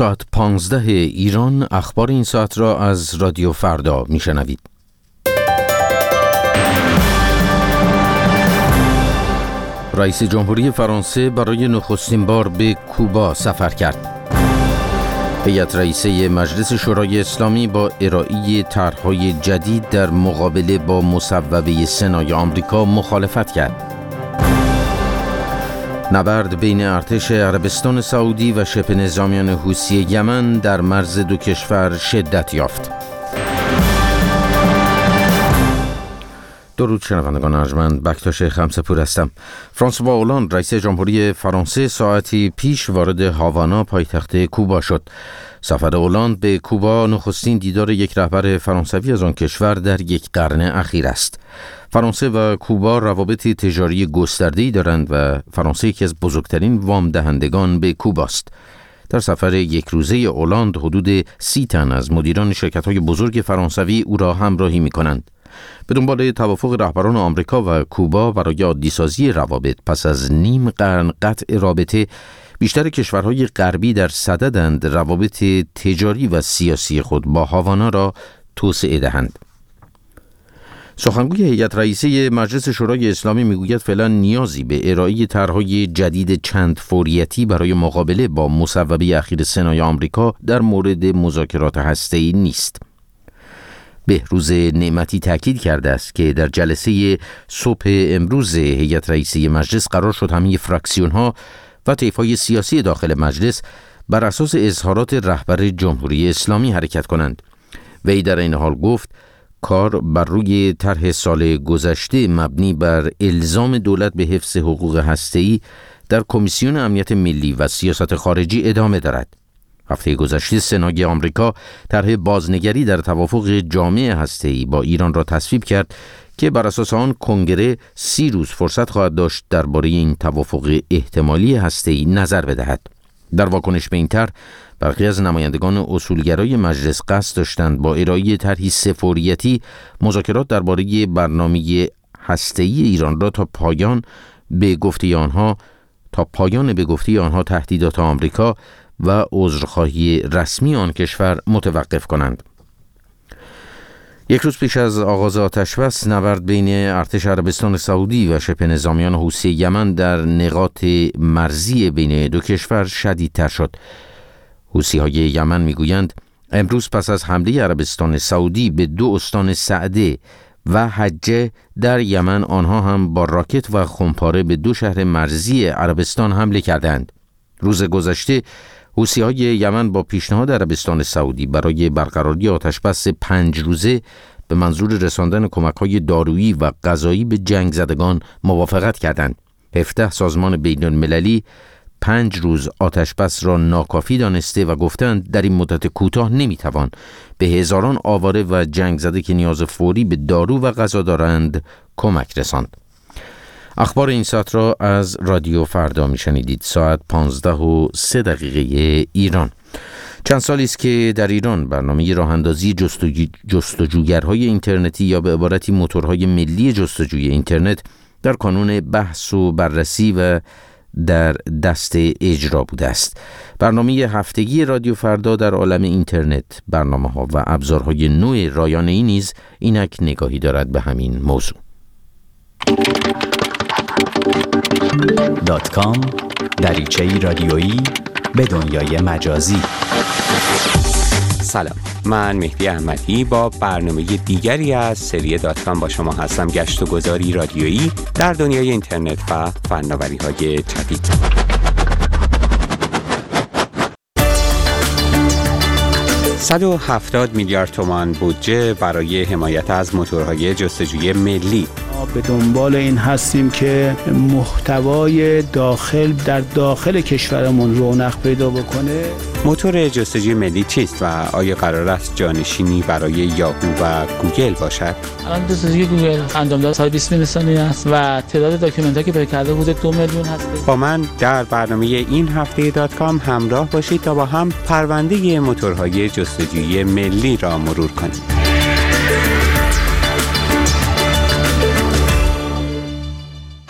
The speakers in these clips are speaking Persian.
ساعت پانزده ایران اخبار این ساعت را از رادیو فردا میشنوید. رئیس جمهوری فرانسه برای نخستین بار به کوبا سفر کرد. هیئت رئیسه مجلس شورای اسلامی با ارائه طرحهای جدید در مقابله با مصوبه سنای آمریکا مخالفت کرد. نبرد بین ارتش عربستان سعودی و شبه نظامیان حوسی یمن در مرز دو کشور شدت یافت. درود شنوندگان ارجمند بکتاش خمسپور هستم. فرانسوا اولان رئیس جمهوری فرانسه ساعتی پیش وارد هاوانا پایتخت کوبا شد. سفر اولند به کوبا نخستین دیدار یک رهبر فرانسوی از آن کشور در یک قرن اخیر است. فرانسه و کوبا روابط تجاری گسترده‌ای دارند و فرانسه یکی از بزرگترین وام دهندگان به کوباست در سفر یک روزه اولاند حدود سی تن از مدیران شرکت های بزرگ فرانسوی او را همراهی می کنند. به دنبال توافق رهبران آمریکا و کوبا برای عادیسازی روابط پس از نیم قرن قطع رابطه بیشتر کشورهای غربی در صددند روابط تجاری و سیاسی خود با هاوانا را توسعه دهند. سخنگوی هیئت رئیسه مجلس شورای اسلامی می‌گوید فعلا نیازی به ارائه طرحهای جدید چند فوریتی برای مقابله با مصوبه اخیر سنای آمریکا در مورد مذاکرات هسته‌ای نیست. بهروز نعمتی تاکید کرده است که در جلسه صبح امروز هیئت رئیسه مجلس قرار شد همه فراکسیون ها و های سیاسی داخل مجلس بر اساس اظهارات رهبر جمهوری اسلامی حرکت کنند. وی در این حال گفت کار بر روی طرح سال گذشته مبنی بر الزام دولت به حفظ حقوق هسته‌ای در کمیسیون امنیت ملی و سیاست خارجی ادامه دارد. هفته گذشته سنای آمریکا طرح بازنگری در توافق جامع هسته‌ای با ایران را تصویب کرد که بر اساس آن کنگره سی روز فرصت خواهد داشت درباره این توافق احتمالی هسته‌ای نظر بدهد. در واکنش به این طرح برخی از نمایندگان اصولگرای مجلس قصد داشتند با ارائه طرحی سفوریتی مذاکرات درباره برنامه هسته‌ای ایران را تا پایان به گفته آنها تا پایان به گفته آنها تهدیدات آمریکا و عذرخواهی رسمی آن کشور متوقف کنند. یک روز پیش از آغاز آتش بس نبرد بین ارتش عربستان سعودی و شبه نظامیان حوثی یمن در نقاط مرزی بین دو کشور شدیدتر شد. حوسی های یمن می‌گویند امروز پس از حمله عربستان سعودی به دو استان سعده و حجه در یمن آنها هم با راکت و خمپاره به دو شهر مرزی عربستان حمله کردند. روز گذشته حوسی های یمن با پیشنهاد عربستان سعودی برای برقراری آتشبس پنج روزه به منظور رساندن کمک های دارویی و غذایی به جنگ زدگان موافقت کردند. 17 سازمان بین المللی پنج روز آتشبس را ناکافی دانسته و گفتند در این مدت کوتاه نمی‌توان به هزاران آواره و جنگ زده که نیاز فوری به دارو و غذا دارند کمک رساند. اخبار این ساعت را از رادیو فردا میشنیدید. ساعت 15 و 3 دقیقه ایران. چند سالی است که در ایران برنامه راه اندازی جستجوگرهای اینترنتی یا به عبارتی موتورهای ملی جستجوی اینترنت در کانون بحث و بررسی و در دست اجرا بوده است. برنامه هفتگی رادیو فردا در عالم اینترنت برنامه ها و ابزارهای نوع رایانه ای نیز اینک نگاهی دارد به همین موضوع. دات کام دریچه رادیویی به دنیای مجازی. سلام من مهدی احمدی با برنامه دیگری از سری دات کام با شما هستم گشت و گذاری رادیویی در دنیای اینترنت و فناوری های جدید 170 میلیارد تومان بودجه برای حمایت از موتورهای جستجوی ملی. به دنبال این هستیم که محتوای داخل در داخل کشورمون رونق پیدا بکنه. موتور جستجوی ملی چیست و آیا قرار است جانشینی برای یاهو و گوگل باشد؟ الان جستجوی گوگل انجام داده سال 20 میلیون است و تعداد document که پیدا کرده حدود دو میلیون هست. با من در برنامه این هفته دات کام همراه باشید تا با هم پرونده موتورهای جستجوی ملی را مرور کنیم.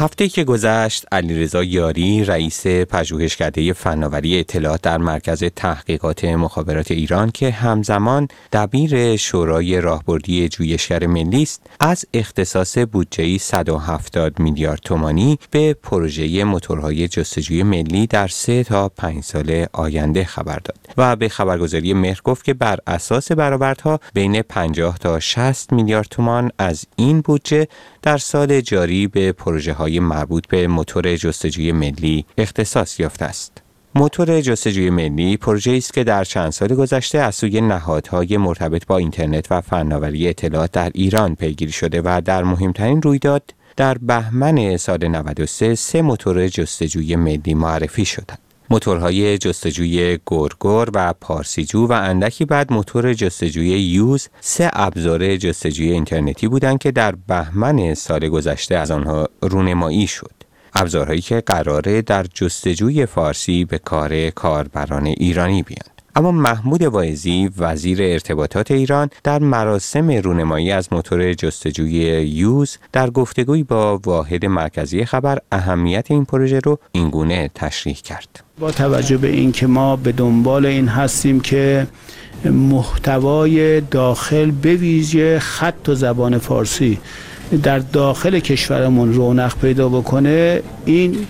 هفته که گذشت علیرضا یاری رئیس پژوهشکده فناوری اطلاعات در مرکز تحقیقات مخابرات ایران که همزمان دبیر شورای راهبردی جویشگر ملی است از اختصاص بودجه 170 میلیارد تومانی به پروژه موتورهای جستجوی ملی در سه تا پنج سال آینده خبر داد. و به خبرگزاری مهر گفت که بر اساس برآوردها بین 50 تا 60 میلیارد تومان از این بودجه در سال جاری به پروژه های مربوط به موتور جستجوی ملی اختصاص یافته است. موتور جستجوی ملی پروژه است که در چند سال گذشته از سوی نهادهای مرتبط با اینترنت و فناوری اطلاعات در ایران پیگیری شده و در مهمترین رویداد در بهمن سال 93 سه موتور جستجوی ملی معرفی شدند. موتورهای جستجوی گرگر و پارسیجو و اندکی بعد موتور جستجوی یوز سه ابزار جستجوی اینترنتی بودند که در بهمن سال گذشته از آنها رونمایی شد. ابزارهایی که قراره در جستجوی فارسی به کار کاربران ایرانی بیان. اما محمود واعظی وزیر ارتباطات ایران در مراسم رونمایی از موتور جستجوی یوز در گفتگوی با واحد مرکزی خبر اهمیت این پروژه رو اینگونه تشریح کرد. با توجه به اینکه ما به دنبال این هستیم که محتوای داخل به ویژه خط و زبان فارسی در داخل کشورمون رونق پیدا بکنه این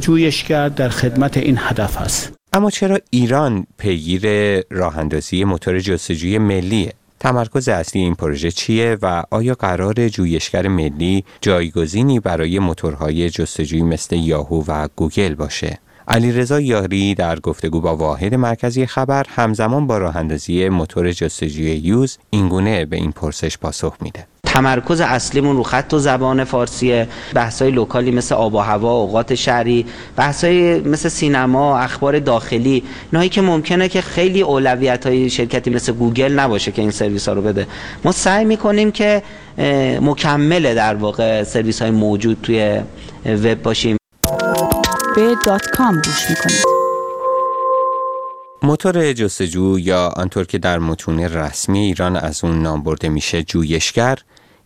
جویشگر در خدمت این هدف است اما چرا ایران پیگیر راه اندازی موتور جستجوی ملیه؟ تمرکز اصلی این پروژه چیه و آیا قرار جویشگر ملی جایگزینی برای موتورهای جستجویی مثل یاهو و گوگل باشه؟ علیرضا یاری در گفتگو با واحد مرکزی خبر همزمان با راه اندازی موتور جستجوی یوز اینگونه به این پرسش پاسخ میده. تمرکز اصلیمون رو خط و زبان فارسیه بحث‌های local ی مثل آب و هوا اوقات شهری بحث‌های مثل سینما اخبار داخلی اینایی که ممکنه که خیلی اولویت های شرکتی مثل گوگل نباشه که این سرویس ها رو بده ما سعی می‌کنیم که مکمل در واقع سرویس های موجود توی وب باشیم به دات کام گوش می‌کنید موتور جستجو یا آنطور که در متون رسمی ایران از اون نام برده میشه جویشگر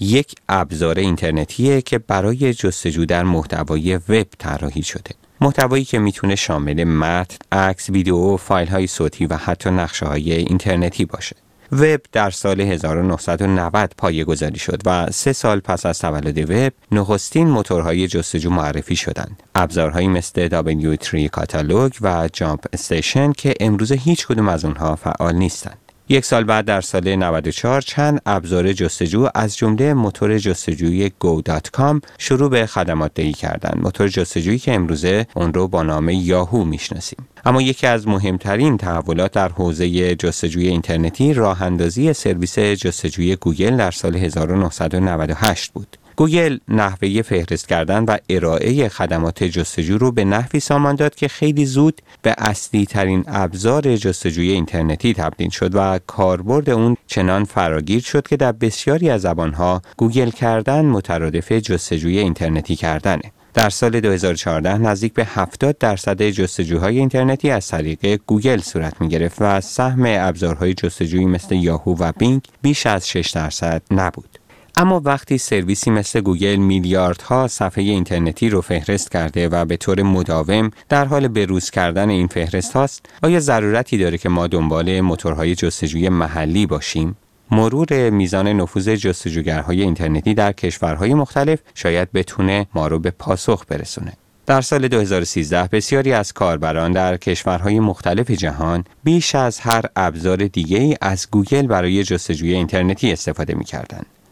یک ابزار اینترنتیه که برای جستجو در محتوای وب طراحی شده. محتوایی که می‌تونه شامل متن، عکس، ویدیو، فایل های صوتی و حتی نقشه های اینترنتی باشه. وب در سال 1990 پایه گذاری شد و سه سال پس از تولد وب نخستین موتورهای جستجو معرفی شدند. ابزارهایی مثل W3 کاتالوگ و جامپ استیشن که امروز هیچ کدوم از اونها فعال نیستند. یک سال بعد در سال 94 چند ابزار جستجو از جمله موتور جستجویی go.com شروع به خدمات دهی کردند. موتور جستجویی که امروزه اون رو با نام یاهو می‌شناسیم. اما یکی از مهمترین تحولات در حوزه جستجوی اینترنتی راه اندازی سرویس جستجوی گوگل در سال 1998 بود. گوگل نحوه فهرست کردن و ارائه خدمات جستجو رو به نحوی سامان داد که خیلی زود به اصلی ترین ابزار جستجوی اینترنتی تبدیل شد و کاربرد اون چنان فراگیر شد که در بسیاری از زبانها گوگل کردن مترادف جستجوی اینترنتی کردنه. در سال 2014 نزدیک به 70 درصد جستجوهای اینترنتی از طریق گوگل صورت می گرفت و سهم ابزارهای جستجویی مثل یاهو و بینگ بیش از 6 درصد نبود. اما وقتی سرویسی مثل گوگل میلیاردها صفحه اینترنتی رو فهرست کرده و به طور مداوم در حال بروز کردن این فهرست هاست آیا ضرورتی داره که ما دنبال موتورهای جستجوی محلی باشیم؟ مرور میزان نفوذ جستجوگرهای اینترنتی در کشورهای مختلف شاید بتونه ما رو به پاسخ برسونه. در سال 2013 بسیاری از کاربران در کشورهای مختلف جهان بیش از هر ابزار دیگه از گوگل برای جستجوی اینترنتی استفاده می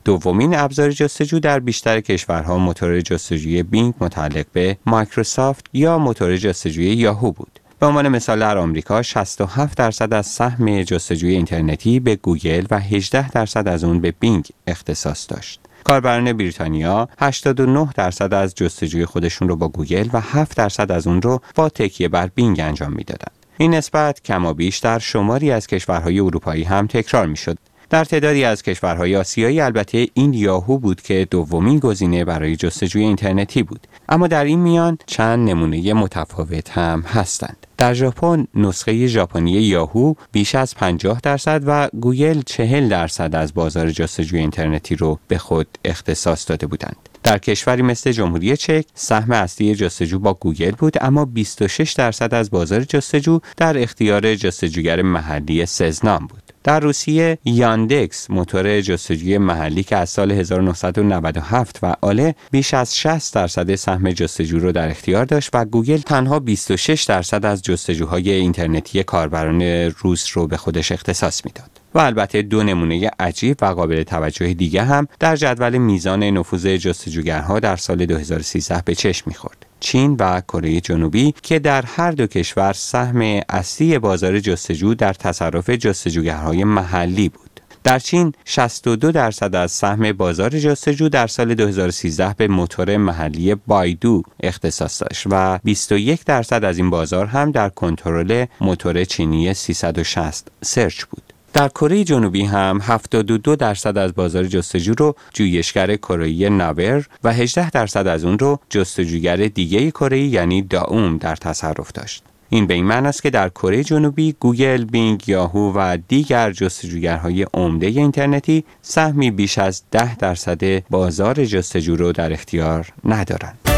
دومین ابزار جستجو در بیشتر کشورها موتور جستجوی بینگ متعلق به مایکروسافت یا موتور جستجوی یاهو بود. به عنوان مثال در آمریکا 67 درصد از سهم جستجوی اینترنتی به گوگل و 18 درصد از اون به بینگ اختصاص داشت. کاربران بریتانیا 89 درصد از جستجوی خودشون رو با گوگل و 7 درصد از اون رو با تکیه بر بینگ انجام می‌دادند. این نسبت کما بیش در شماری از کشورهای اروپایی هم تکرار می شد در تعدادی از کشورهای آسیایی البته این یاهو بود که دومین گزینه برای جستجوی اینترنتی بود اما در این میان چند نمونه متفاوت هم هستند در ژاپن نسخه ژاپنی یاهو بیش از 50 درصد و گوگل 40 درصد از بازار جستجوی اینترنتی رو به خود اختصاص داده بودند. در کشوری مثل جمهوری چک سهم اصلی جستجو با گوگل بود اما 26 درصد از بازار جستجو در اختیار جستجوگر محلی سزنام بود. در روسیه یاندکس موتور جستجوی محلی که از سال 1997 فعاله بیش از 60 درصد سهم جستجو رو در اختیار داشت و گوگل تنها 26 درصد از جستجوهای اینترنتی کاربران روس رو به خودش اختصاص می‌داد. و البته دو نمونه عجیب و قابل توجه دیگه هم در جدول میزان نفوذ جستجوگرها در سال 2013 به چشم می‌خورد. چین و کره جنوبی که در هر دو کشور سهم اصلی بازار جستجو در تصرف جستجوگرهای محلی بود. در چین 62 درصد از سهم بازار جستجو در سال 2013 به موتور محلی بایدو اختصاص داشت و 21 درصد از این بازار هم در کنترل موتور چینی 360 سرچ بود. در کره جنوبی هم 72 درصد از بازار جستجو رو جویشگر کره ناور و 18 درصد از اون رو جستجوگر دیگه کره یعنی داوم در تصرف داشت. این به این معنی است که در کره جنوبی گوگل، بینگ، یاهو و دیگر جستجوگرهای عمده اینترنتی سهمی بیش از 10 درصد بازار جستجو رو در اختیار ندارند.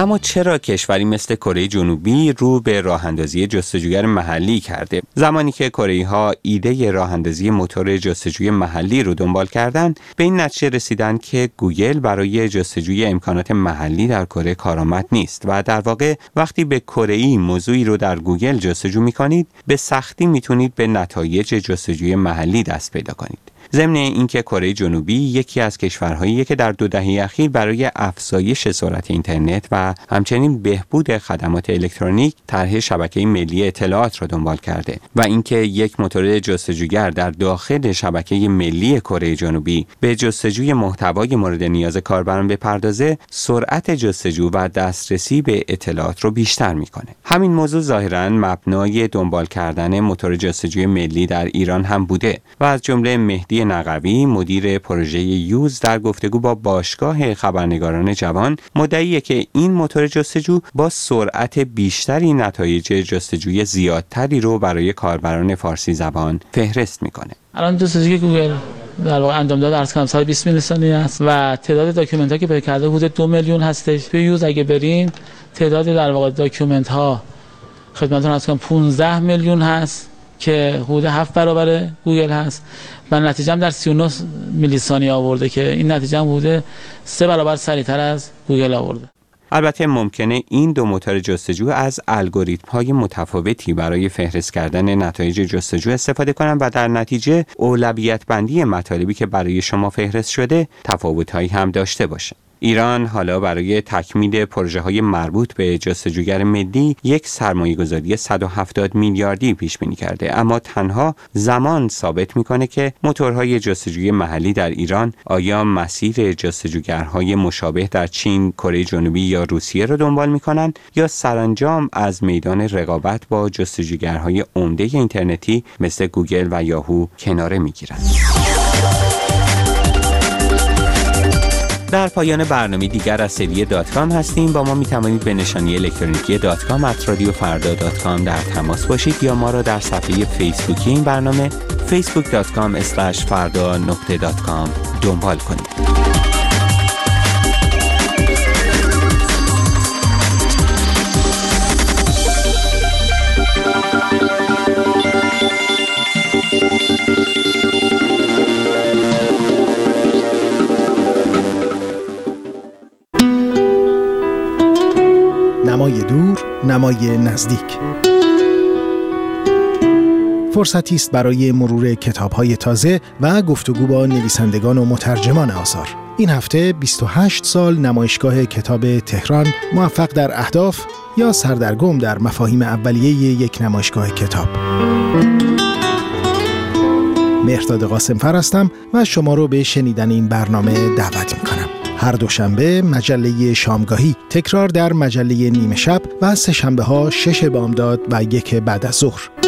اما چرا کشوری مثل کره جنوبی رو به راه اندازی جستجوگر محلی کرده؟ زمانی که کره ای ها ایده راه اندازی موتور جستجوی محلی رو دنبال کردند به این نتیجه رسیدن که گوگل برای جستجوی امکانات محلی در کره کارآمد نیست و در واقع وقتی به کره ای موضوعی رو در گوگل جستجو می کنید به سختی می‌تونید به نتایج جستجوی محلی دست پیدا کنید. ضمن اینکه کره جنوبی یکی از کشورهایی که در دو دهه اخیر برای افزایش سرعت اینترنت و همچنین بهبود خدمات الکترونیک طرح شبکه ملی اطلاعات را دنبال کرده و اینکه یک موتور جستجوگر در داخل شبکه ملی کره جنوبی به جستجوی محتوای مورد نیاز کاربران بپردازه سرعت جستجو و دسترسی به اطلاعات رو بیشتر می‌کنه. همین موضوع ظاهرا مبنای دنبال کردن موتور جستجوی ملی در ایران هم بوده و از جمله مهدی نقوی مدیر پروژه یوز در گفتگو با باشگاه خبرنگاران جوان مدعیه که این موتور جستجو با سرعت بیشتری نتایج جستجوی زیادتری رو برای کاربران فارسی زبان فهرست می‌کنه. الان جستجوی گوگل در واقع انجام داده عرض کنم 20 میلیون است و تعداد document ها که پیدا کرده حدود دو میلیون هستش. توی یوز اگه برین تعداد در واقع document ها خدمتتون عرض کنم 15 میلیون هست. که حدود هفت برابر گوگل هست و نتیجه هم در 39 میلی ثانیه آورده که این نتیجه هم حدود سه برابر سریعتر از گوگل آورده البته ممکنه این دو موتور جستجو از الگوریتم های متفاوتی برای فهرست کردن نتایج جستجو استفاده کنند و در نتیجه اولویت بندی مطالبی که برای شما فهرست شده تفاوت هم داشته باشه. ایران حالا برای تکمیل پروژه های مربوط به جستجوگر ملی یک سرمایه گذاری 170 میلیاردی پیش بینی کرده اما تنها زمان ثابت می‌کنه که موتورهای جستجوی محلی در ایران آیا مسیر جستجوگرهای مشابه در چین، کره جنوبی یا روسیه را دنبال می‌کنند یا سرانجام از میدان رقابت با جستجوگرهای عمده اینترنتی مثل گوگل و یاهو کناره می‌گیرند. در پایان برنامه دیگر از سری دات کام هستیم. با ما می توانید به نشانی الکترونیکی دات کام رادیو فردا dot com در تماس باشید یا ما را در صفحه فیسبوکی این برنامه facebook.com فردا نقطه دات کام دنبال کنید. نمای نزدیک. فرصتی است برای مرور کتاب‌های تازه و گفتگو با نویسندگان و مترجمان آثار. این هفته 28 سال نمایشگاه کتاب تهران موفق در اهداف یا سردرگم در مفاهیم اولیه یک نمایشگاه کتاب. مهرداد قاسم هستم و شما رو به شنیدن این برنامه دعوت می‌کنم. هر دوشنبه مجله شامگاهی تکرار در مجله نیمه شب و سه شنبه ها شش بامداد و یک بعد از ظهر.